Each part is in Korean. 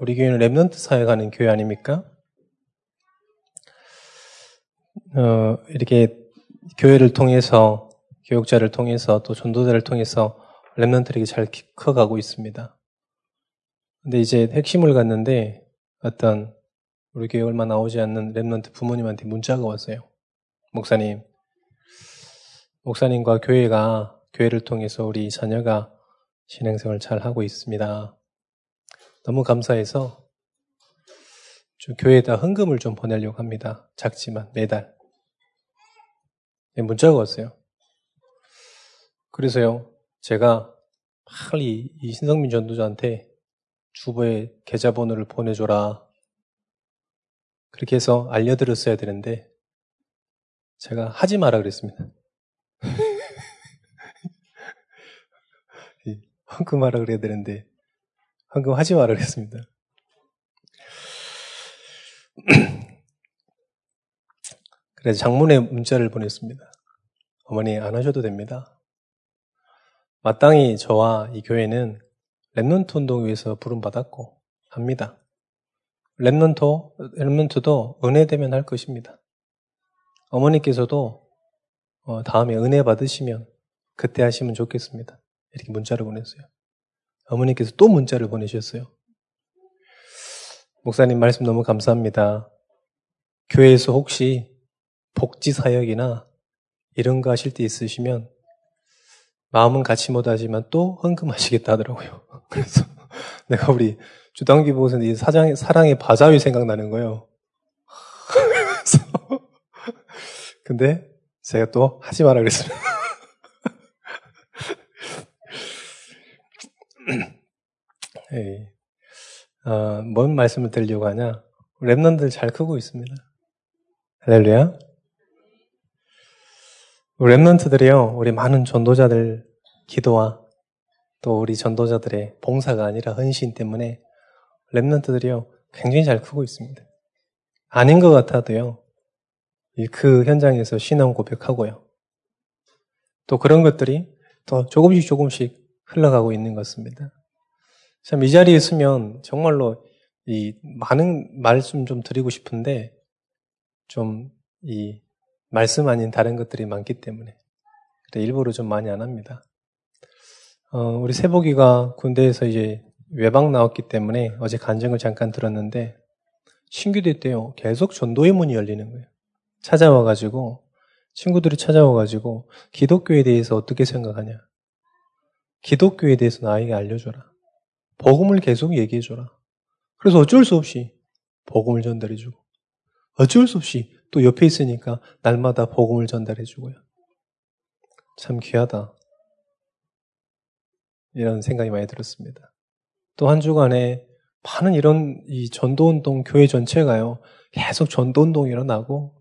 우리 교회는 Remnant 세워 가는 교회 아닙니까? 어, 이렇게 교회를 통해서 교육자를 통해서 또 전도자를 통해서 Remnant들에게 잘 커가고 있습니다. 근데 이제 핵심을 갔는데 어떤 우리 교회 얼마 나오지 않는 Remnant 부모님한테 문자가 왔어요. 목사님, 목사님과 교회가 교회를 통해서 우리 자녀가 신행생활 잘 하고 있습니다. 너무 감사해서 좀 교회에다 헌금을 좀 보내려고 합니다. 작지만 매달. 네, 문자가 왔어요. 그래서요, 제가 빨리 이 신성민 전도자한테 주보에 계좌번호를 보내줘라. 그렇게 해서 알려드렸어야 되는데, 제가 하지 마라 그랬습니다. 헌금하라 그래야 되는데, 헌금하지 마라 그랬습니다. 그래서 장문의 문자를 보냈습니다. 어머니 안 하셔도 됩니다. 마땅히 저와 이 교회는 Remnant 운동 위해서 부름받았고 합니다. Remnant, Remnant도 은혜 되면 할 것입니다. 어머니께서도 어, 다음에 은혜 받으시면 그때 하시면 좋겠습니다. 이렇게 문자를 보냈어요. 어머니께서 또 문자를 보내셨어요. 목사님 말씀 너무 감사합니다. 교회에서 혹시 복지 사역이나 이런 거 하실 때 있으시면 마음은 같이 못하지만 또 헌금하시겠다 하더라고요. 그래서 내가 우리 주당기 보고서 이 사장, 사랑의 바자회 생각나는 거예요. 그래서 근데 제가 또 하지 마라 그랬습니 다. 네. 어, 뭔 말씀을 드리려고 하냐? 랩런들 잘 크고 있습니다. 할렐루야. 랩런트들이요, 우리 많은 전도자들 기도와 또 우리 전도자들의 봉사가 아니라 헌신 때문에 랩런트들이요, 굉장히 잘 크고 있습니다. 아닌 것 같아도요, 그 현장에서 신앙 고백하고요. 또 그런 것들이 또 조금씩 조금씩 흘러가고 있는 것 같습니다. 참, 이 자리에 있으면 정말로 이 많은 말씀 좀 드리고 싶은데 좀 이 말씀 아닌 다른 것들이 많기 때문에 일부러 좀 많이 안 합니다. 어, 우리 세복이가 군대에서 이제 외박 나왔기 때문에 어제 간증을 잠깐 들었는데 신규대 때요 계속 전도의 문이 열리는 거예요. 찾아와가지고 친구들이 찾아와가지고 기독교에 대해서 어떻게 생각하냐? 기독교에 대해서 나에게 알려줘라. 복음을 계속 얘기해줘라. 그래서 어쩔 수 없이 복음을 전달해주고 어쩔 수 없이 또 옆에 있으니까 날마다 복음을 전달해 주고요. 참 귀하다. 이런 생각이 많이 들었습니다. 또 한 주간에 많은 이런 이 전도운동 교회 전체가요. 계속 전도운동이 일어나고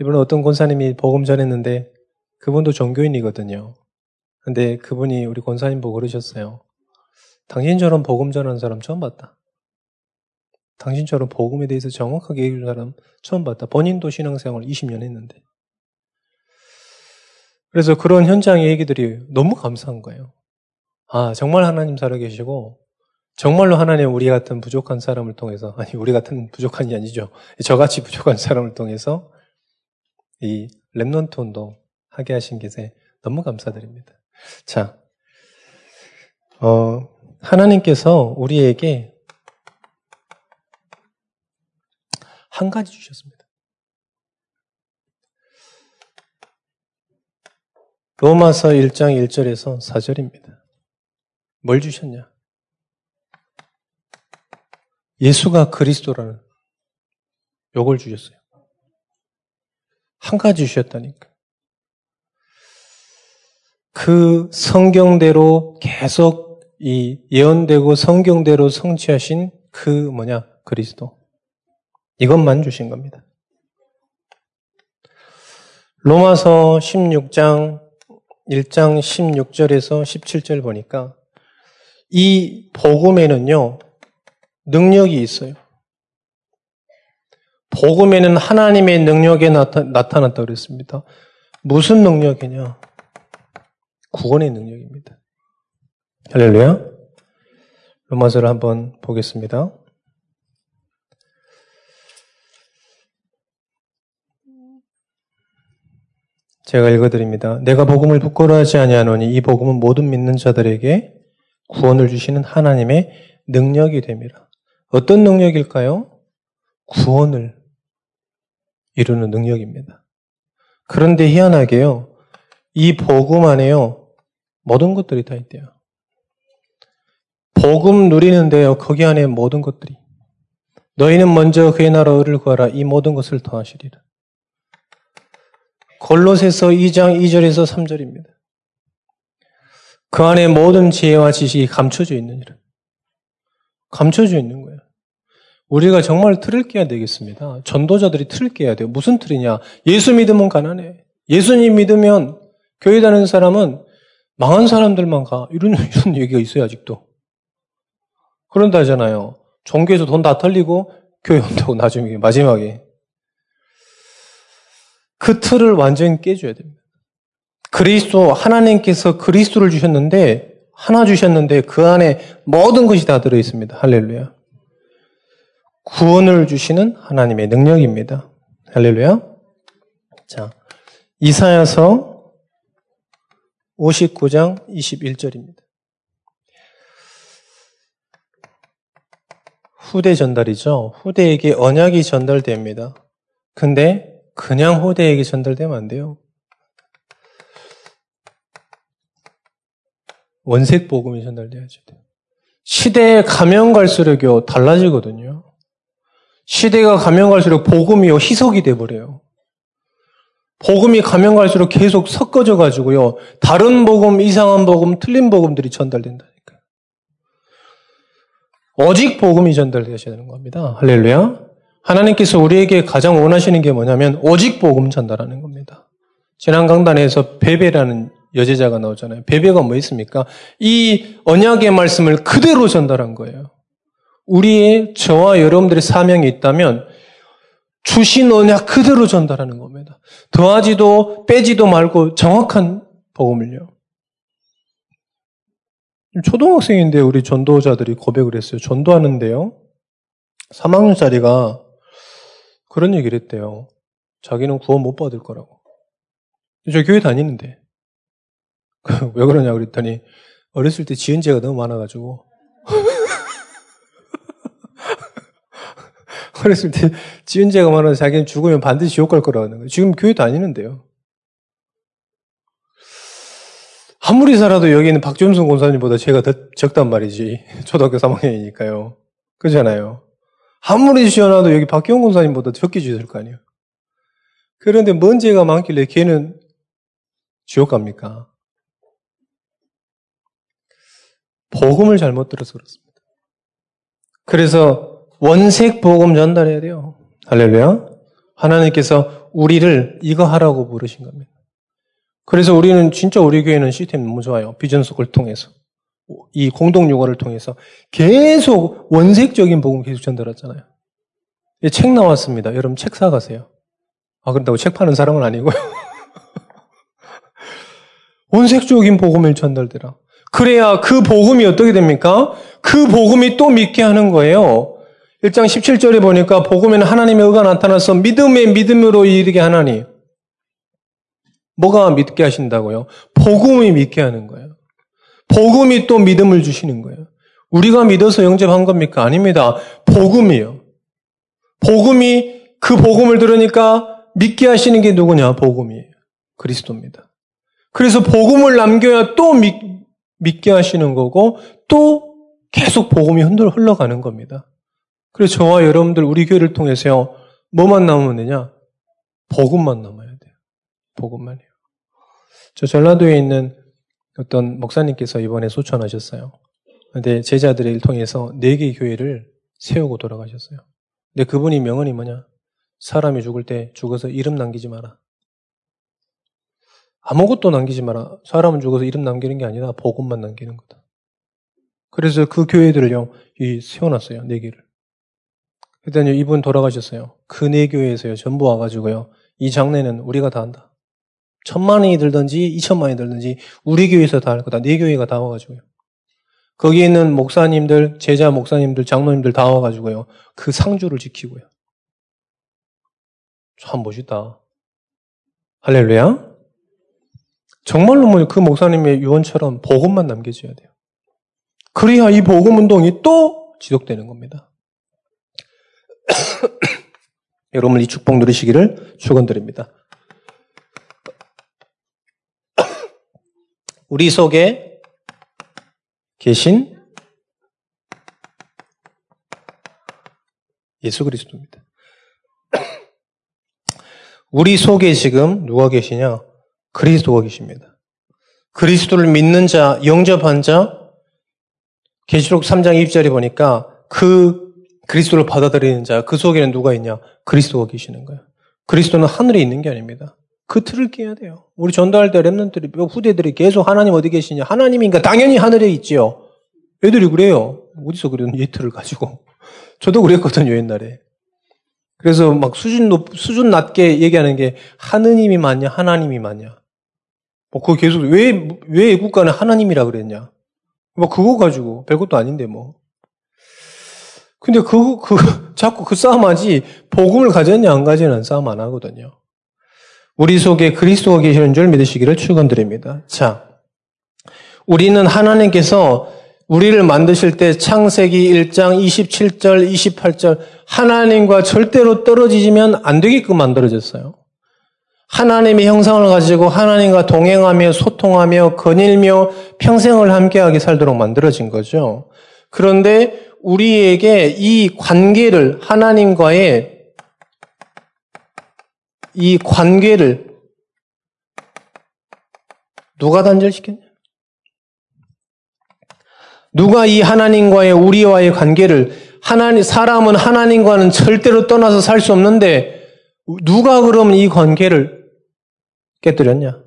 이번에 어떤 권사님이 복음 전했는데 그분도 종교인이거든요. 근데 그분이 우리 권사님 보고 그러셨어요. 당신처럼 복음 전하는 사람 처음 봤다. 당신처럼 복음에 대해서 정확하게 얘기해준 사람 처음 봤다. 본인도 신앙생활 20년 했는데. 그래서 그런 현장의 얘기들이 너무 감사한 거예요. 아, 정말 하나님 살아계시고, 정말로 하나님 우리 같은 부족한 사람을 통해서, 아니, 우리 같은 부족한이 아니죠. 저같이 부족한 사람을 통해서 이 운동 하게 하신 것에 너무 감사드립니다. 자, 어, 하나님께서 우리에게 한 가지 주셨습니다. 로마서 1장 1절에서 4절입니다. 뭘 주셨냐? 예수가 그리스도라는 요걸 주셨어요. 한 가지 주셨다니까. 그 성경대로 계속 이 예언되고 성경대로 성취하신 그 뭐냐? 그리스도. 이것만 주신 겁니다. 로마서 16장 1장 16절에서 17절 보니까 이 복음에는요, 능력이 있어요. 복음에는 하나님의 능력에 나타, 나타났다 그랬습니다. 무슨 능력이냐? 구원의 능력입니다. 할렐루야. 로마서를 한번 보겠습니다. 제가 읽어드립니다. 내가 복음을 부끄러워하지 아니하노니 이 복음은 모든 믿는 자들에게 구원을 주시는 하나님의 능력이 됩니다. 어떤 능력일까요? 구원을 이루는 능력입니다. 그런데 희한하게요, 이 복음 안에요, 모든 것들이 다 있대요. 복음 누리는데요, 거기 안에 모든 것들이. 너희는 먼저 그의 나라를 구하라. 이 모든 것을 더하시리라. 골로새서 2장 2절에서 3절입니다. 그 안에 모든 지혜와 지식이 감춰져 있느니라. 감춰져 있는 거예요. 우리가 정말 틀을 깨야 되겠습니다. 전도자들이 틀을 깨야 돼요. 무슨 틀이냐? 예수 믿으면 가난해. 예수님 믿으면 교회 다니는 사람은 망한 사람들만 가. 이런, 이런 얘기가 있어요, 아직도. 그런다잖아요. 종교에서 돈 다 털리고 교회 온다고 나중에, 마지막에. 그 틀을 완전히 깨줘야 됩니다. 그리스도, 하나님께서 그리스도를 주셨는데, 하나 주셨는데 그 안에 모든 것이 다 들어있습니다. 할렐루야. 구원을 주시는 하나님의 능력입니다. 할렐루야. 자, 이사야서 59장 21절입니다. 후대 전달이죠. 후대에게 언약이 전달됩니다. 근데 그냥 후대에게 전달되면 안 돼요. 원색 복음이 전달돼야죠. 시대에 가면 갈수록요 달라지거든요. 시대가 가면 갈수록 복음이요 희석이 돼 버려요. 복음이 가면 갈수록 계속 섞어져 가지고요 다른 복음, 이상한 복음, 틀린 복음들이 전달된다니까요. 오직 복음이 전달되셔야 되는 겁니다. 할렐루야. 하나님께서 우리에게 가장 원하시는 게 뭐냐면 오직 복음 전달하는 겁니다. 지난 강단에서 베베라는 여제자가 나오잖아요. 베베가 뭐 있습니까? 이 언약의 말씀을 그대로 전달한 거예요. 우리의 저와 여러분들의 사명이 있다면 주신 언약 그대로 전달하는 겁니다. 더하지도 빼지도 말고 정확한 복음을요. 초등학생인데 우리 전도자들이 고백을 했어요. 전도하는데요. 3학년짜리가 그런 얘기를 했대요. 자기는 구원 못 받을 거라고. 저 교회 다니는데. 왜 그러냐 그랬더니 어렸을 때 지은 죄가 너무 많아가지고 어렸을 때 지은 죄가 많아서 자기는 죽으면 반드시 지옥 갈 거라는 거예요. 지금 교회 다니는데요. 아무리 살아도 여기는 박점순 권사님보다 죄가 더 적단 말이지. 초등학교 3학년이니까요. 그렇잖아요. 아무리 시원하도 여기 박경 권사님보다 적게 주실 거 아니에요. 그런데 뭔 죄가 많길래 걔는 지옥 갑니까? 복음을 잘못 들어서 그렇습니다. 그래서 원색 복음 전달해야 돼요. 할렐루야. 하나님께서 우리를 이거 하라고 부르신 겁니다. 그래서 우리는 진짜 우리 교회는 시스템 너무 좋아요. 비전속을 통해서. 이 공동 유거를 통해서 계속 원색적인 복음 계속 전달했잖아요. 책 나왔습니다. 여러분 책 사가세요. 아, 그런다고 책 파는 사람은 아니고요. 원색적인 복음을 전달되라. 그래야 그 복음이 어떻게 됩니까? 그 복음이 또 믿게 하는 거예요. 1장 17절에 보니까 복음에는 하나님의 의가 나타나서 믿음의 믿음으로 이르게 하나니. 뭐가 믿게 하신다고요? 복음이 믿게 하는 거예요. 복음이 또 믿음을 주시는 거예요. 우리가 믿어서 영접한 겁니까? 아닙니다. 복음이요. 복음이 그 복음을 들으니까 믿게 하시는 게 누구냐? 복음이에요. 그리스도입니다. 그래서 복음을 남겨야 또 믿, 믿게 하시는 거고 또 계속 복음이 흔들어 흘러가는 겁니다. 그래서 저와 여러분들 우리 교회를 통해서요. 뭐만 남으면 되냐? 복음만 남아야 돼요. 복음만이요. 저 전라도에 있는 어떤 목사님께서 이번에 소천하셨어요. 근데 제자들을 통해서 네 개 교회를 세우고 돌아가셨어요. 근데 그분이 명언이 뭐냐? 사람이 죽을 때 죽어서 이름 남기지 마라. 아무것도 남기지 마라. 사람은 죽어서 이름 남기는 게 아니라 복음만 남기는 거다. 그래서 그 교회들을요, 이 세워놨어요. 네 개를. 그랬더니 이분 돌아가셨어요. 그네 교회에서요, 전부 와가지고요, 이 장례는 우리가 다 한다. 천만 원이 들든지 이천만 원이 들든지 우리 교회에서 다 할 거다. 네 교회가 다 와가지고요. 거기 있는 목사님들, 제자 목사님들, 장로님들 다 와가지고요. 그 상주를 지키고요. 참 멋있다. 할렐루야. 정말로 뭐 그 목사님의 유언처럼 복음만 남겨줘야 돼요. 그래야 이 복음 운동이 또 지속되는 겁니다. 여러분 이 축복 누리시기를 축원드립니다. 우리 속에 계신 예수 그리스도입니다. 우리 속에 지금 누가 계시냐? 그리스도가 계십니다. 그리스도를 믿는 자, 영접한 자, 계시록 3장 2절에 보니까 그 그리스도를 받아들이는 자, 그 속에는 누가 있냐? 그리스도가 계시는 거예요. 그리스도는 하늘에 있는 게 아닙니다. 그 틀을 깨야 돼요. 우리 전도할 때 랩런들이, 후대들이 계속 하나님 어디 계시냐? 하나님인가? 당연히 하늘에 있지요. 애들이 그래요. 어디서 그런 예틀을 가지고. 저도 그랬거든요, 옛날에. 그래서 막 수준 높, 수준 낮게 얘기하는 게 하느님이 맞냐, 하나님이 맞냐. 뭐, 그거 계속, 왜, 왜 국가는 하나님이라 그랬냐. 뭐, 그거 가지고, 별것도 아닌데, 뭐. 근데 그, 그, 자꾸 그 싸움 하지, 복음을 가졌냐, 안 가졌냐는 싸움 안 하거든요. 우리 속에 그리스도가 계시는 줄 믿으시기를 축원드립니다. 자, 우리는 하나님께서 우리를 만드실 때 창세기 1장 27절, 28절 하나님과 절대로 떨어지면 안 되게끔 만들어졌어요. 하나님의 형상을 가지고 하나님과 동행하며 소통하며 거닐며 평생을 함께하게 살도록 만들어진 거죠. 그런데 우리에게 이 관계를 하나님과의 이 관계를 누가 단절시켰냐? 누가 이 하나님과의 우리와의 관계를 하나님 사람은 하나님과는 절대로 떠나서 살 수 없는데 누가 그럼 이 관계를 깨뜨렸냐?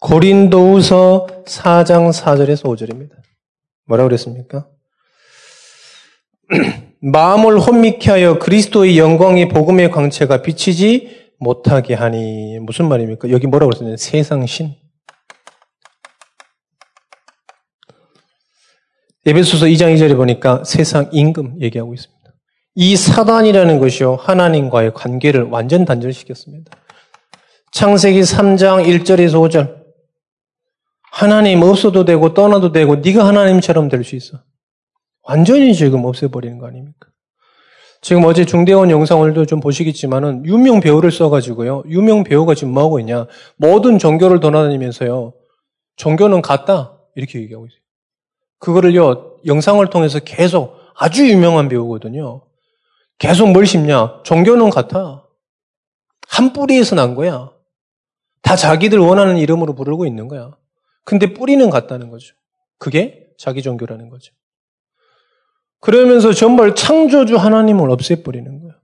고린도후서 4장 4절에서 5절입니다. 뭐라고 그랬습니까? 마음을 혼미케 하여 그리스도의 영광의 복음의 광채가 비치지 못하게 하니 무슨 말입니까? 여기 뭐라고 그랬냐 세상 신. 에베소서 2장 2절에 보니까 세상 임금 얘기하고 있습니다. 이 사단이라는 것이요 하나님과의 관계를 완전 단절시켰습니다. 창세기 3장 1절에서 5절 하나님 없어도 되고 떠나도 되고 네가 하나님처럼 될 수 있어. 완전히 지금 없애버리는 거 아닙니까? 지금 어제 중대원 영상을도 좀 보시겠지만은 유명 배우를 써가지고요. 유명 배우가 지금 뭐하고 있냐. 모든 종교를 돌아다니면서요. 종교는 같다. 이렇게 얘기하고 있어요. 그거를요. 영상을 통해서 계속 아주 유명한 배우거든요. 계속 뭘 심냐. 종교는 같아. 한 뿌리에서 난 거야. 다 자기들 원하는 이름으로 부르고 있는 거야. 근데 뿌리는 같다는 거죠. 그게 자기 종교라는 거죠. 그러면서 정말 창조주 하나님을 없애버리는 거예요.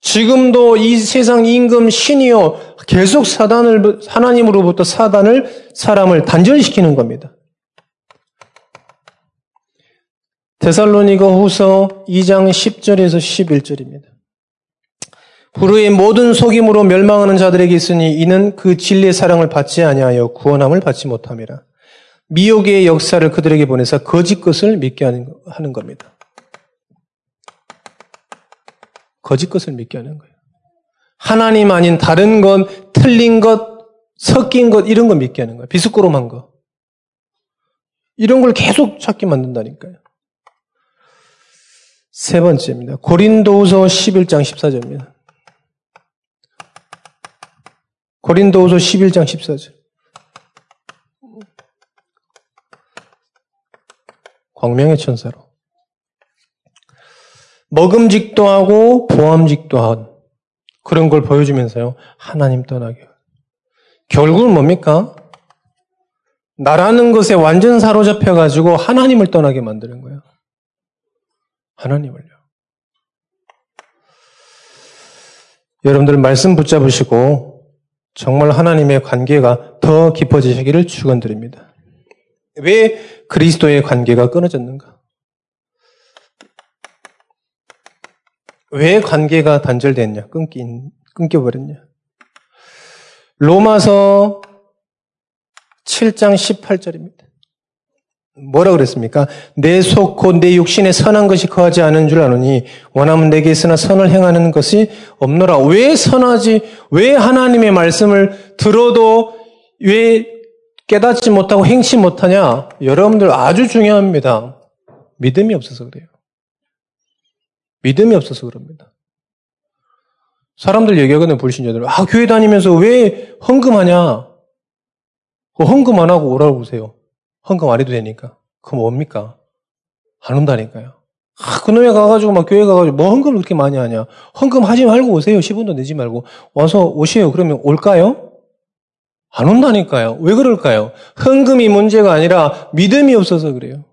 지금도 이 세상 임금 신이요 계속 사단을 하나님으로부터 사단을 사람을 단절시키는 겁니다. 데살로니가 후서 2장 10절에서 11절입니다. 불의의 모든 속임으로 멸망하는 자들에게 있으니 이는 그 진리의 사랑을 받지 아니하여 구원함을 받지 못함이라. 미혹의 역사를 그들에게 보내서 거짓 것을 믿게 하는 겁니다. 거짓 것을 믿게 하는 거예요. 하나님 아닌 다른 것, 틀린 것, 섞인 것, 이런 거 믿게 하는 거예요. 비스꾸름한 거. 이런 걸 계속 찾게 만든다니까요. 세 번째입니다. 고린도후서 11장 14절입니다. 고린도후서 11장 14절. 광명의 천사로. 먹음직도 하고 보암직도 한 그런 걸 보여주면서요. 하나님 떠나게. 결국은 뭡니까? 나라는 것에 완전 사로잡혀 가지고 하나님을 떠나게 만드는 거예요. 하나님을요. 여러분들 말씀 붙잡으시고 정말 하나님의 관계가 더 깊어지시기를 축원드립니다. 왜 그리스도의 관계가 끊어졌는가? 왜 관계가 단절됐냐? 끊긴 끊겨버렸냐? 로마서 7장 18절입니다. 뭐라 그랬습니까? 내 속 곧 내 육신에 선한 것이 거하지 않은 줄 아노니 원하면 내게 있으나 선을 행하는 것이 없노라. 왜 선하지? 왜 하나님의 말씀을 들어도 왜 깨닫지 못하고 행치 못하냐? 여러분들 아주 중요합니다. 믿음이 없어서 그래요. 믿음이 없어서 그럽니다. 사람들 얘기하거든, 불신자들. 아, 교회 다니면서 왜 헌금하냐? 그 헌금 안 하고 오라고 보세요. 헌금 안 해도 되니까. 그럼 뭡니까? 안 온다니까요. 아, 그놈에 가가지고 막 교회 가가지고 뭐 헌금을 그렇게 많이 하냐. 헌금 하지 말고 오세요. 10원도 내지 말고. 와서 오세요. 그러면 올까요? 안 온다니까요. 왜 그럴까요? 헌금이 문제가 아니라 믿음이 없어서 그래요.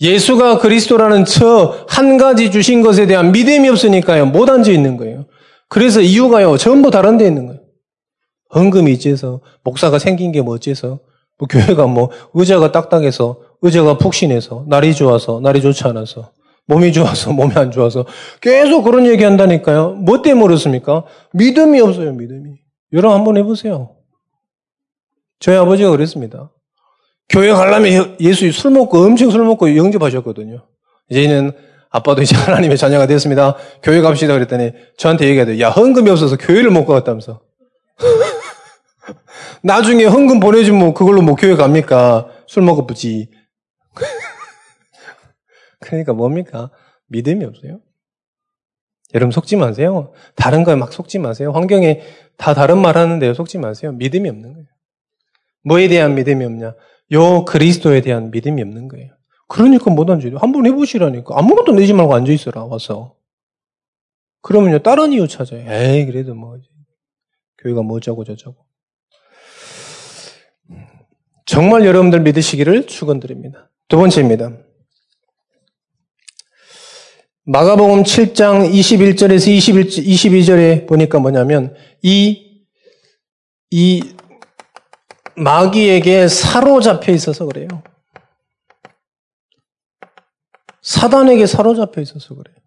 예수가 그리스도라는 저 한 가지 주신 것에 대한 믿음이 없으니까요. 못 앉아 있는 거예요. 그래서 이유가요. 전부 다른 데 있는 거예요. 헌금이 어째서, 목사가 생긴 게 뭐 어째서, 뭐 교회가 뭐 의자가 딱딱해서, 의자가 푹신해서, 날이 좋아서, 날이 좋지 않아서, 몸이 좋아서, 몸이 안 좋아서, 계속 그런 얘기 한다니까요. 뭐 때문에 그렇습니까? 믿음이 없어요, 믿음이. 여러분 한번 해보세요. 저희 아버지가 그랬습니다. 교회 가려면 예수 술 먹고 엄청 술 먹고 영접하셨거든요. 이제는 아빠도 이제 하나님의 자녀가 됐습니다. 교회 갑시다 그랬더니 저한테 얘기하더야 헌금이 없어서 교회를 못 가갔다면서. 나중에 헌금 보내주면 그걸로 뭐 교회 갑니까? 술 먹어 보지. 그러니까 뭡니까? 믿음이 없어요. 여러분 속지 마세요. 다른 거에 막 속지 마세요. 환경에 다 다른 말 하는데요. 속지 마세요. 믿음이 없는 거예요. 뭐에 대한 믿음이 없냐? 요 그리스도에 대한 믿음이 없는 거예요. 그러니까 못 앉아요. 한번 해보시라니까. 아무것도 내지 말고 앉아있어라, 와서. 그러면요, 다른 이유 찾아요. 에이, 그래도 뭐, 교회가 뭐 어쩌고 저쩌고. 정말 여러분들 믿으시기를 축원드립니다. 두 번째입니다. 마가복음 7장 21절에서 21, 22절에 보니까 뭐냐면 이, 이 마귀에게 사로잡혀 있어서 그래요. 사단에게 사로잡혀 있어서 그래요.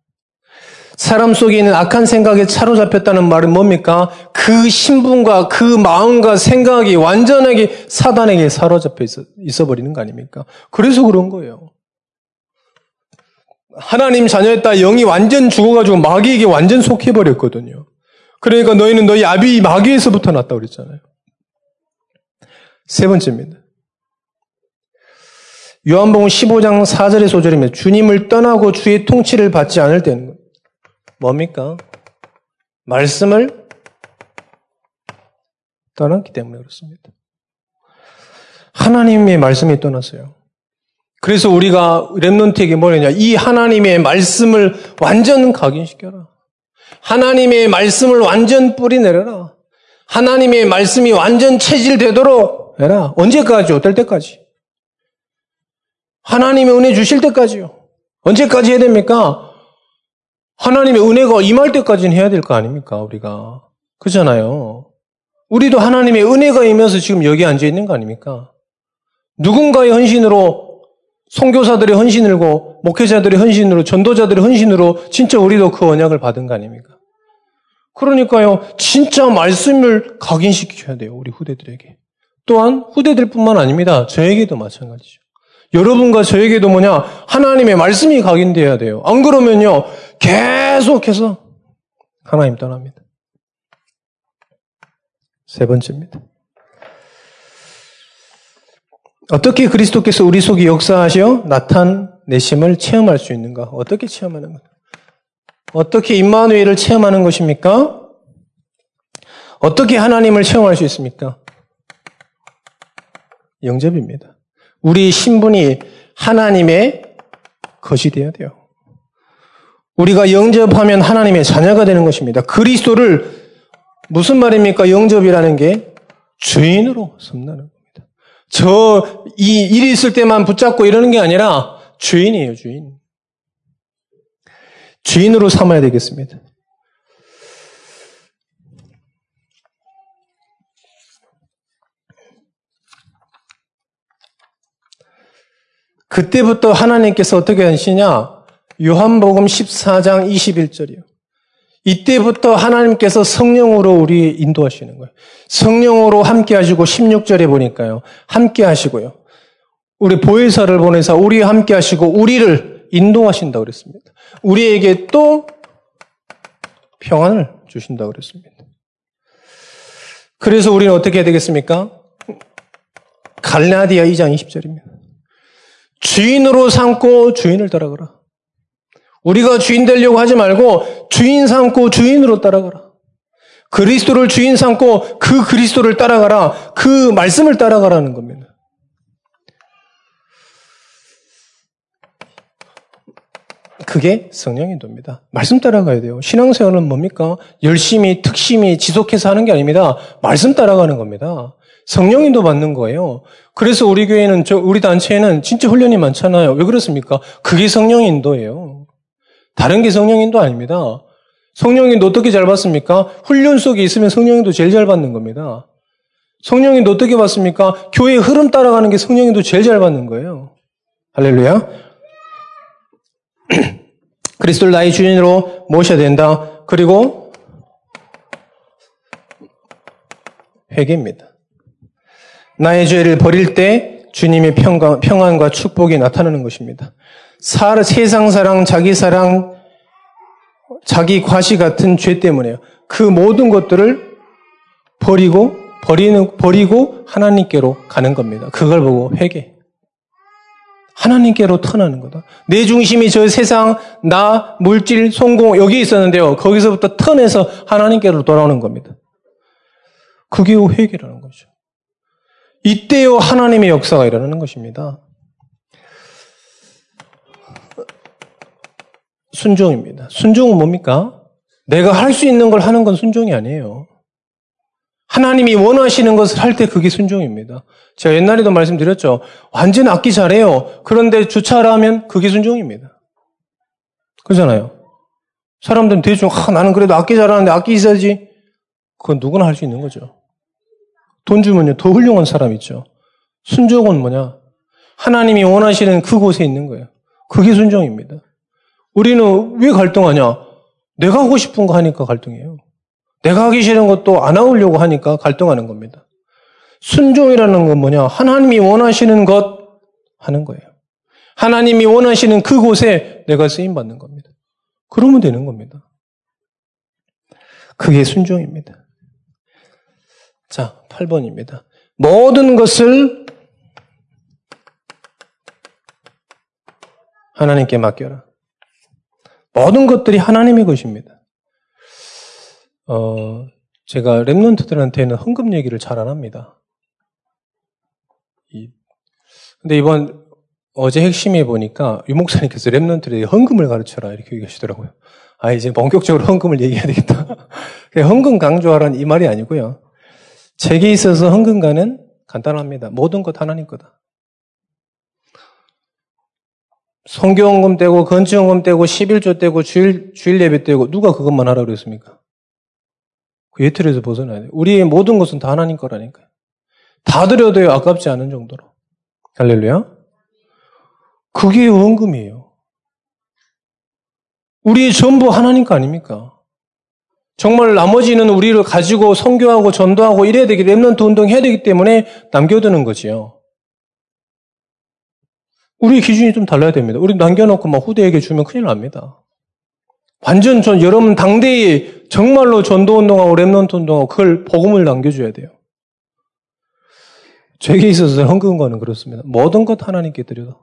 사람 속에 있는 악한 생각에 사로잡혔다는 말은 뭡니까? 그 신분과 그 마음과 생각이 완전하게 사단에게 사로잡혀 있어, 있어 버리는 거 아닙니까? 그래서 그런 거예요. 하나님 자녀였다 영이 완전 죽어가지고 마귀에게 완전 속해버렸거든요. 그러니까 너희는 너희 아비 마귀에서부터 났다 그랬잖아요. 세 번째입니다. 요한복음 15장 4절의 소절입니다. 주님을 떠나고 주의 통치를 받지 않을 때는 뭡니까? 말씀을 떠났기 때문에 그렇습니다. 하나님의 말씀이 떠났어요. 그래서 우리가 랩런트에게 뭐냐냐. 이 하나님의 말씀을 완전 각인시켜라. 하나님의 말씀을 완전 뿌리내려라. 하나님의 말씀이 완전 체질되도록 해라. 언제까지? 어떨 때까지? 하나님의 은혜 주실 때까지요. 언제까지 해야 됩니까? 하나님의 은혜가 임할 때까지는 해야 될 거 아닙니까, 우리가. 그잖아요. 우리도 하나님의 은혜가 임해서 지금 여기 앉아 있는 거 아닙니까? 누군가의 헌신으로, 성교사들의 헌신으로, 목회자들의 헌신으로, 전도자들의 헌신으로 진짜 우리도 그 언약을 받은 거 아닙니까? 그러니까요, 진짜 말씀을 각인시켜야 돼요, 우리 후대들에게. 또한 후대들뿐만 아닙니다. 저에게도 마찬가지죠. 여러분과 저에게도 뭐냐? 하나님의 말씀이 각인되어야 돼요. 안 그러면요, 계속해서 하나님 떠납니다. 세 번째입니다. 어떻게 그리스도께서 우리 속에 역사하시어 나타내심을 체험할 수 있는가? 어떻게 체험하는 가 어떻게 임마누엘을 체험하는 것입니까? 어떻게 하나님을 체험할 수 있습니까? 영접입니다. 우리 신분이 하나님의 것이 되어야 돼요. 우리가 영접하면 하나님의 자녀가 되는 것입니다. 그리스도를 무슨 말입니까? 영접이라는 게 주인으로 섬나는 겁니다. 저, 이 일이 있을 때만 붙잡고 이러는 게 아니라 주인이에요, 주인. 주인으로 삼아야 되겠습니다. 그때부터 하나님께서 어떻게 하시냐? 요한복음 14장 21절이요. 이때부터 하나님께서 성령으로 우리 인도하시는 거예요. 성령으로 함께 하시고 16절에 보니까요. 함께 하시고요. 우리 보혜사를 보내서 우리 함께 하시고 우리를 인도하신다고 그랬습니다. 우리에게 또 평안을 주신다고 그랬습니다. 그래서 우리는 어떻게 해야 되겠습니까? 갈라디아 2장 20절입니다. 주인으로 삼고 주인을 따라가라. 우리가 주인 되려고 하지 말고 주인 삼고 주인으로 따라가라. 그리스도를 주인 삼고 그 그리스도를 따라가라. 그 말씀을 따라가라는 겁니다. 그게 성령의 인도입니다. 말씀 따라가야 돼요. 신앙생활은 뭡니까? 열심히, 특심히, 지속해서 하는 게 아닙니다. 말씀 따라가는 겁니다. 성령 인도 받는 거예요. 그래서 우리 교회는, 저, 우리 단체에는 진짜 훈련이 많잖아요. 왜 그렇습니까? 그게 성령 인도예요. 다른 게 성령 인도 아닙니다. 성령 인도 어떻게 잘 받습니까? 훈련 속에 있으면 성령 인도 제일 잘 받는 겁니다. 성령 인도 어떻게 받습니까? 교회의 흐름 따라가는 게 성령 인도 제일 잘 받는 거예요. 할렐루야. 그리스도를 나의 주인으로 모셔야 된다. 그리고 회개입니다. 나의 죄를 버릴 때 주님의 평강, 평안과 축복이 나타나는 것입니다. 사, 세상 사랑, 자기 사랑, 자기 과시 같은 죄 때문에요. 그 모든 것들을 버리고 버리는 버리고 하나님께로 가는 겁니다. 그걸 보고 회개. 하나님께로 턴하는 거다. 내 중심이 저 세상, 나, 물질, 성공 여기 있었는데요. 거기서부터 턴해서 하나님께로 돌아오는 겁니다. 그게 회개라는 거죠. 이때요 하나님의 역사가 일어나는 것입니다. 순종입니다. 순종은 뭡니까? 내가 할 수 있는 걸 하는 건 순종이 아니에요. 하나님이 원하시는 것을 할 때 그게 순종입니다. 제가 옛날에도 말씀드렸죠. 완전 악기 잘해요. 그런데 주차를 하면 그게 순종입니다. 그렇잖아요. 사람들은 대충, 아, 나는 그래도 악기 잘하는데 악기 있어야지. 그건 누구나 할 수 있는 거죠. 돈 주면요, 더 훌륭한 사람 있죠. 순종은 뭐냐? 하나님이 원하시는 그곳에 있는 거예요. 그게 순종입니다. 우리는 왜 갈등하냐? 내가 하고 싶은 거 하니까 갈등해요. 내가 하기 싫은 것도 안 하려고 하니까 갈등하는 겁니다. 순종이라는 건 뭐냐? 하나님이 원하시는 것 하는 거예요. 하나님이 원하시는 그곳에 내가 쓰임 받는 겁니다. 그러면 되는 겁니다. 그게 순종입니다. 자, 8번입니다. 모든 것을 하나님께 맡겨라. 모든 것들이 하나님의 것입니다. 어, 제가 랩런트들한테는 헌금 얘기를 잘 안 합니다. 이, 근데 이번 어제 핵심에 보니까 유목사님께서 랩런트들에게 헌금을 가르쳐라 이렇게 얘기하시더라고요. 아 이제 본격적으로 헌금을 얘기해야 되겠다. 헌금 강조하라는 이 말이 아니고요. 제게 있어서 헌금가는 간단합니다. 모든 것 하나님 거다. 성교원금 떼고 건축원금 떼고 11조 떼고 주일 주일 예배 떼고 누가 그것만 하라고 그랬습니까? 그 예틀에서 벗어나야 돼요. 우리의 모든 것은 다 하나님 거라니까요. 다 드려도요, 아깝지 않은 정도로. 할렐루야. 그게 원금이에요. 우리의 전부 하나님 거 아닙니까? 정말 나머지는 우리를 가지고 성교하고 전도하고 이래야 되기, 랩런트 운동 해야 되기 때문에 남겨두는 거지요. 우리 기준이 좀 달라야 됩니다. 우리 남겨놓고 막 후대에게 주면 큰일 납니다. 완전 전 여러분 당대에 정말로 전도 운동하고 랩런트 운동하고 그걸 복음을 남겨줘야 돼요. 죄에 있어서 헌금 거는 그렇습니다. 모든 것 하나님께 드려도.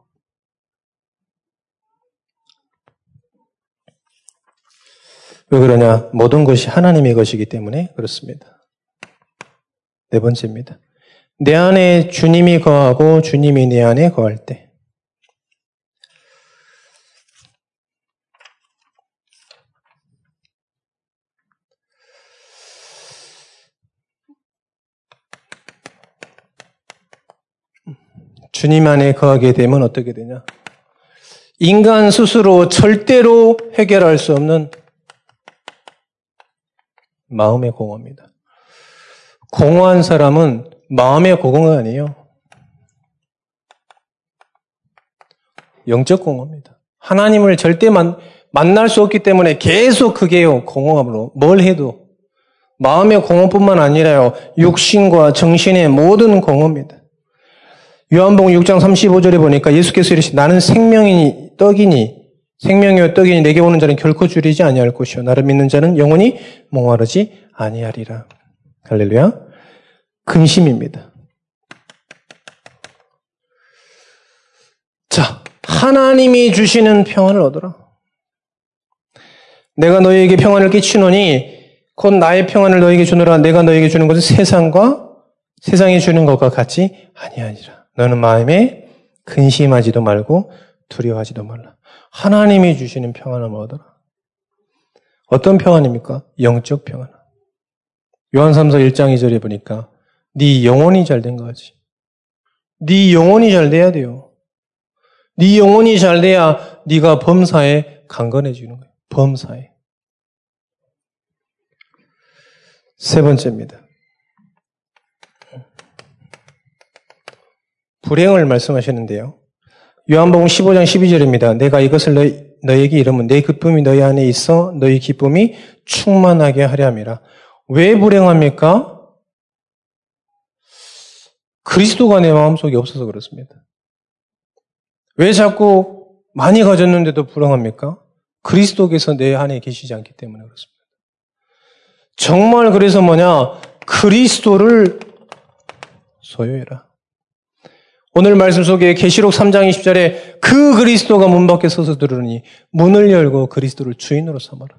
왜 그러냐? 모든 것이 하나님의 것이기 때문에 그렇습니다. 네 번째입니다. 내 안에 주님이 거하고 주님이 내 안에 거할 때. 주님 안에 거하게 되면 어떻게 되냐? 인간 스스로 절대로 해결할 수 없는 마음의 공허입니다. 공허한 사람은 마음의 공허가 아니에요. 영적 공허입니다. 하나님을 절대 만, 만날 수 없기 때문에 계속 그게요, 공허함으로. 뭘 해도. 마음의 공허뿐만 아니라요, 육신과 정신의 모든 공허입니다. 요한복음 6장 35절에 보니까 예수께서 이르시 나는 생명이니 떡이니 생명이요 떡이니 내게 오는 자는 결코 줄이지 아니할 것이요 나를 믿는 자는 영원히 몽하르지 아니하리라. 할렐루야. 근심입니다. 자, 하나님이 주시는 평안을 얻어라. 내가 너희에게 평안을 끼치노니 곧 나의 평안을 너희에게 주노라 내가 너희에게 주는 것은 세상과 세상이 주는 것과 같이 아니하니라. 너는 마음에 근심하지도 말고 두려워하지도 말라. 하나님이 주시는 평안을 얻어라. 어떤 평안입니까? 영적 평안. 요한 3서 1장 2절에 보니까 네 영혼이 잘 된 거지. 네 영혼이 잘 돼야 돼요. 네 영혼이 잘 돼야 네가 범사에 강건해지는 거예요. 범사에. 세 번째입니다. 불행을 말씀하시는데요. 요한복음 15장 12절입니다. 내가 이것을 너희, 너에게 이르면 내 기쁨이 너희 안에 있어 너희 기쁨이 충만하게 하려 함이라. 왜 불행합니까? 그리스도가 내 마음속에 없어서 그렇습니다. 왜 자꾸 많이 가졌는데도 불행합니까? 그리스도께서 내 안에 계시지 않기 때문에 그렇습니다. 정말 그래서 뭐냐? 그리스도를 소유해라. 오늘 말씀 속에 계시록 3장 20절에 그 그리스도가 문 밖에 서서 들으니 문을 열고 그리스도를 주인으로 삼아라.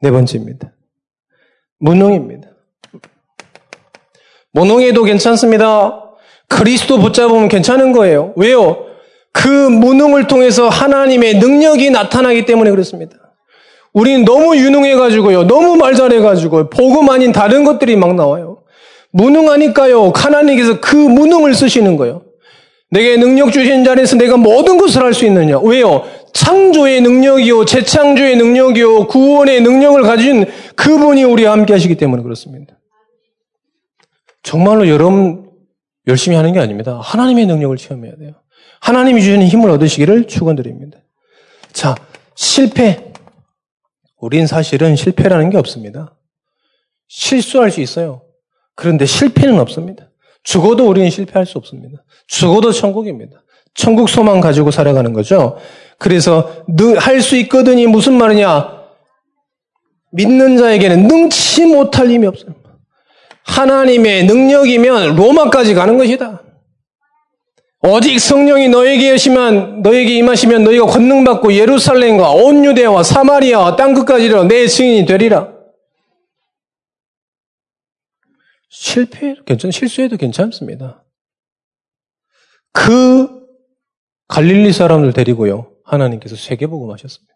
네 번째입니다. 무능입니다. 무능해도 괜찮습니다. 그리스도 붙잡으면 괜찮은 거예요. 왜요? 그 무능을 통해서 하나님의 능력이 나타나기 때문에 그렇습니다. 우리는 너무 유능해가지고요. 너무 말 잘해가지고 복음 아닌 다른 것들이 막 나와요. 무능하니까요. 하나님께서 그 무능을 쓰시는 거예요. 내게 능력 주신 자리에서 내가 모든 것을 할 수 있느냐? 왜요? 창조의 능력이요, 재창조의 능력이요, 구원의 능력을 가진 그분이 우리와 함께 하시기 때문에 그렇습니다. 정말로 여러분 열심히 하는 게 아닙니다. 하나님의 능력을 체험해야 돼요. 하나님이 주시는 힘을 얻으시기를 축원드립니다. 자, 실패. 우린 사실은 실패라는 게 없습니다. 실수할 수 있어요. 그런데 실패는 없습니다. 죽어도 우리는 실패할 수 없습니다. 죽어도 천국입니다. 천국 소망 가지고 살아가는 거죠. 그래서 할 수 있거든이 무슨 말이냐? 믿는 자에게는 능치 못할 힘이 없어요. 하나님의 능력이면 로마까지 가는 것이다. 오직 성령이 너에게 하시면 너에게 임하시면 너희가 권능 받고 예루살렘과 온 유대와 사마리아와 땅 끝까지로 내 증인이 되리라. 실패해도 괜찮, 실수해도 괜찮습니다. 그 갈릴리 사람들 데리고요. 하나님께서 세계복음 하셨습니다.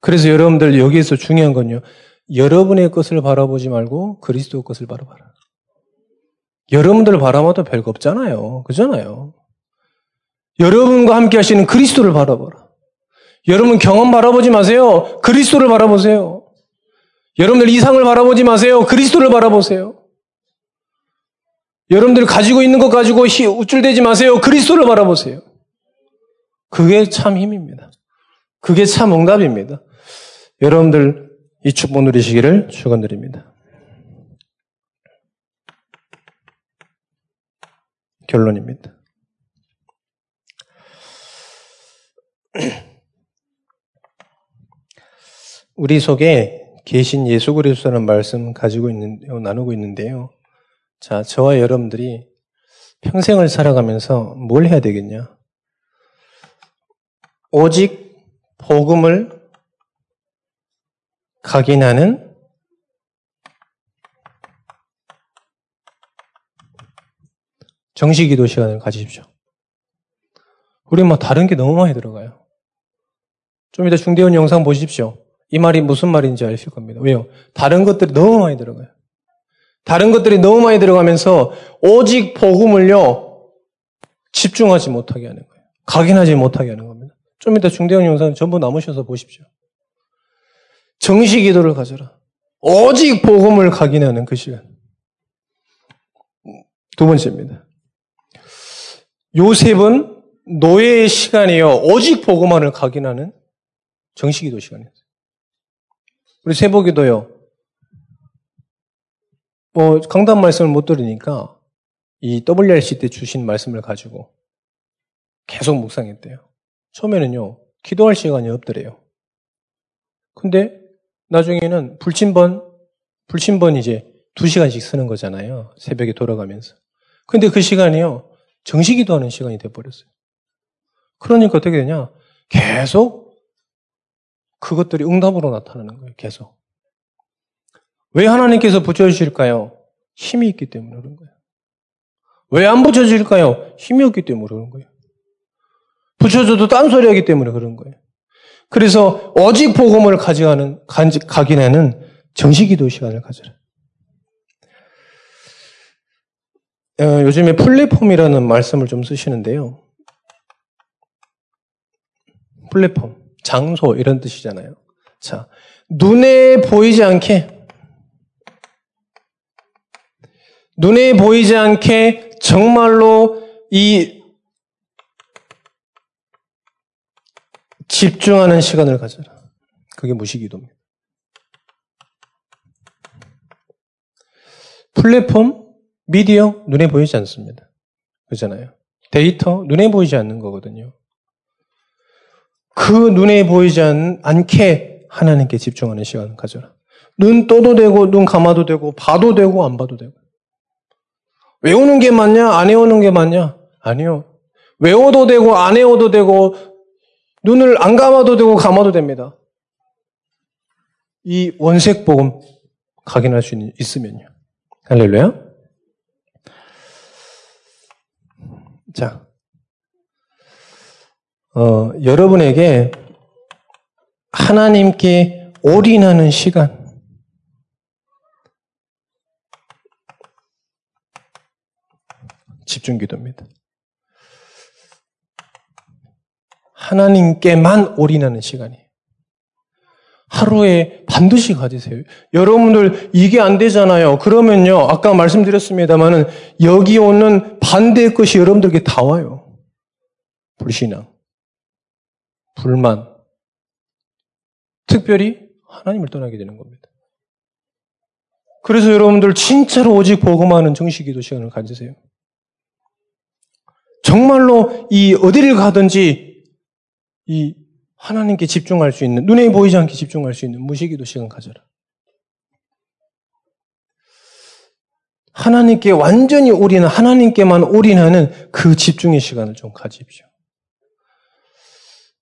그래서 여러분들 여기에서 중요한 건요. 여러분의 것을 바라보지 말고 그리스도 것을 바라봐라. 여러분들 바라봐도 별거 없잖아요. 그잖아요. 여러분과 함께 하시는 그리스도를 바라봐라. 여러분 경험 바라보지 마세요. 그리스도를 바라보세요. 여러분들 이상을 바라보지 마세요. 그리스도를 바라보세요. 여러분들이 가지고 있는 것 가지고 우쭐대지 마세요. 그리스도를 바라보세요. 그게 참 힘입니다. 그게 참 응답입니다. 여러분들 이 축복 누리시기를 축원드립니다. 결론입니다. 우리 속에 계신 예수 그리스도라는 말씀 가지고 있는 나누고 있는데요. 자, 저와 여러분들이 평생을 살아가면서 뭘 해야 되겠냐? 오직 복음을 각인하는 정식 기도 시간을 가지십시오. 우리 뭐 다른 게 너무 많이 들어가요. 좀 이따 중대원 영상 보십시오. 이 말이 무슨 말인지 아실 겁니다. 왜요? 다른 것들이 너무 많이 들어가요. 다른 것들이 너무 많이 들어가면서 오직 복음을요, 집중하지 못하게 하는 거예요. 각인하지 못하게 하는 겁니다. 좀 이따 중대형 영상 전부 남으셔서 보십시오. 정식 기도를 가져라. 오직 복음을 각인하는 그 시간. 두 번째입니다. 요셉은 노예의 시간이요. 오직 보고만을 각인하는 정식 기도 시간이었어요. 우리 세보기도요. 뭐 강단 말씀을 못 들으니까 이 WRC 때 주신 말씀을 가지고 계속 묵상했대요. 처음에는요. 기도할 시간이 없더래요. 근데 나중에는 불침번 불침번 이제 두 시간씩 쓰는 거잖아요. 새벽에 돌아가면서. 근데 그 시간이요. 정시 기도하는 시간이 돼버렸어요. 그러니까 어떻게 되냐? 계속 그것들이 응답으로 나타나는 거예요. 계속. 왜 하나님께서 붙여주실까요? 힘이 있기 때문에 그런 거예요. 왜 안 붙여주실까요? 힘이 없기 때문에 그런 거예요. 붙여줘도 딴소리 하기 때문에 그런 거예요. 그래서 오직 복음을 가져가는, 가기에는 정식 기도 시간을 가져라. 어, 요즘에 플랫폼이라는 말씀을 좀 쓰시는데요. 플랫폼, 장소 이런 뜻이잖아요. 자, 눈에 보이지 않게 눈에 보이지 않게 정말로 이 집중하는 시간을 가져라. 그게 무시기도입니다. 플랫폼, 미디어 눈에 보이지 않습니다. 그렇잖아요. 데이터 눈에 보이지 않는 거거든요. 그 눈에 보이지 않, 않게 하나님께 집중하는 시간을 가져라. 눈 떠도 되고 눈 감아도 되고 봐도 되고 안 봐도 되고. 외우는 게 맞냐? 안 외우는 게 맞냐? 아니요. 외워도 되고 안 외워도 되고 눈을 안 감아도 되고 감아도 됩니다. 이 원색 복음 각인할 수 있으면요. 할렐루야. 자, 어, 여러분에게 하나님께 올인하는 시간, 집중 기도입니다. 하나님께만 올인하는 시간이에요. 하루에 반드시 가지세요. 여러분들 이게 안 되잖아요. 그러면요. 아까 말씀드렸습니다만은 여기 오는 반대의 것이 여러분들에게 다 와요. 불신앙, 불만, 특별히 하나님을 떠나게 되는 겁니다. 그래서 여러분들 진짜로 오직 복음하는 정식기도 시간을 가지세요. 정말로 이 어디를 가든지 이 하나님께 집중할 수 있는, 눈에 보이지 않게 집중할 수 있는 무시기도 시간 가져라. 하나님께 완전히 올인, 하나님께만 올인하는 그 집중의 시간을 좀 가집시오.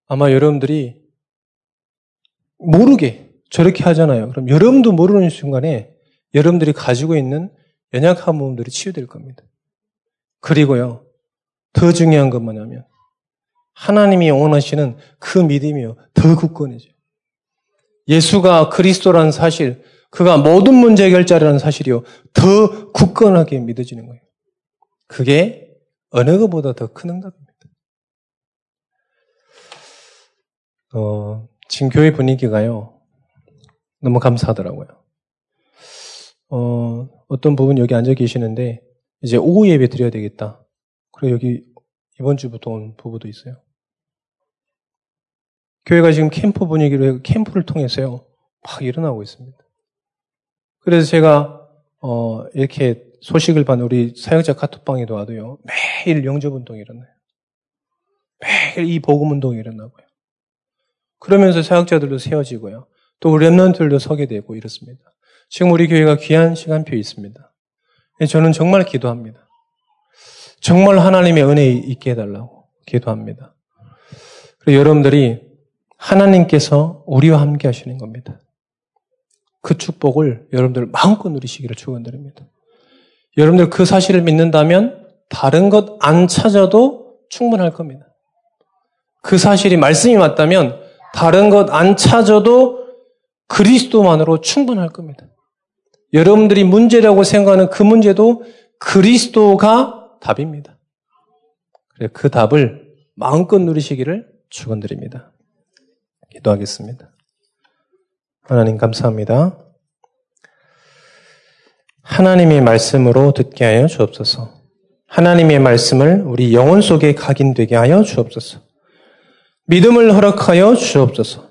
아마 여러분들이 모르게 저렇게 하잖아요. 그럼 여러분도 모르는 순간에 여러분들이 가지고 있는 연약한 부분들이 치유될 겁니다. 그리고요, 더 중요한 건 뭐냐면, 하나님이 원하시는 그 믿음이요. 더 굳건해져요. 예수가 그리스도라는 사실, 그가 모든 문제 해결자라는 사실이요. 더 굳건하게 믿어지는 거예요. 그게 어느 것보다 더 큰 응답입니다. 어, 지금 교회 분위기가요. 너무 감사하더라고요. 어, 어떤 부분 여기 앉아 계시는데, 이제 오후 예배 드려야 되겠다. 그리고 여기 이번 주부터 온 부부도 있어요. 교회가 지금 캠프 분위기로 해서 캠프를 통해서요, 막 일어나고 있습니다. 그래서 제가, 어, 이렇게 소식을 받는 우리 사역자 카톡방에도 와도요, 매일 영접 운동이 일어나요. 매일 이 복음 운동이 일어나고요. 그러면서 사역자들도 세워지고요. 또 우리 랩런들도 서게 되고 이렇습니다. 지금 우리 교회가 귀한 시간표 있습니다. 저는 정말 기도합니다. 정말 하나님의 은혜 있게 해달라고 기도합니다. 그리고 여러분들이 하나님께서 우리와 함께 하시는 겁니다. 그 축복을 여러분들 마음껏 누리시기를 축원드립니다. 여러분들 그 사실을 믿는다면 다른 것 안 찾아도 충분할 겁니다. 그 사실이 말씀이 맞다면 다른 것 안 찾아도 그리스도만으로 충분할 겁니다. 여러분들이 문제라고 생각하는 그 문제도 그리스도가 답입니다. 그 답을 마음껏 누리시기를 축원드립니다. 기도하겠습니다. 하나님 감사합니다. 하나님의 말씀으로 듣게 하여 주옵소서. 하나님의 말씀을 우리 영혼 속에 각인되게 하여 주옵소서. 믿음을 허락하여 주옵소서.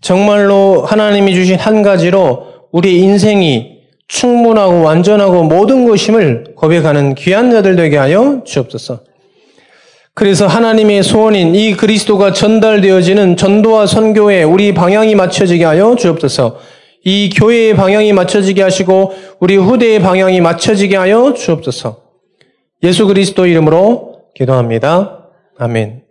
정말로 하나님이 주신 한 가지로 우리 인생이 충분하고 완전하고 모든 것임을 고백하는 귀한 자들 되게 하여 주옵소서. 그래서 하나님의 소원인 이 그리스도가 전달되어지는 전도와 선교에 우리 방향이 맞춰지게 하여 주옵소서. 이 교회의 방향이 맞춰지게 하시고 우리 후대의 방향이 맞춰지게 하여 주옵소서. 예수 그리스도 이름으로 기도합니다. 아멘.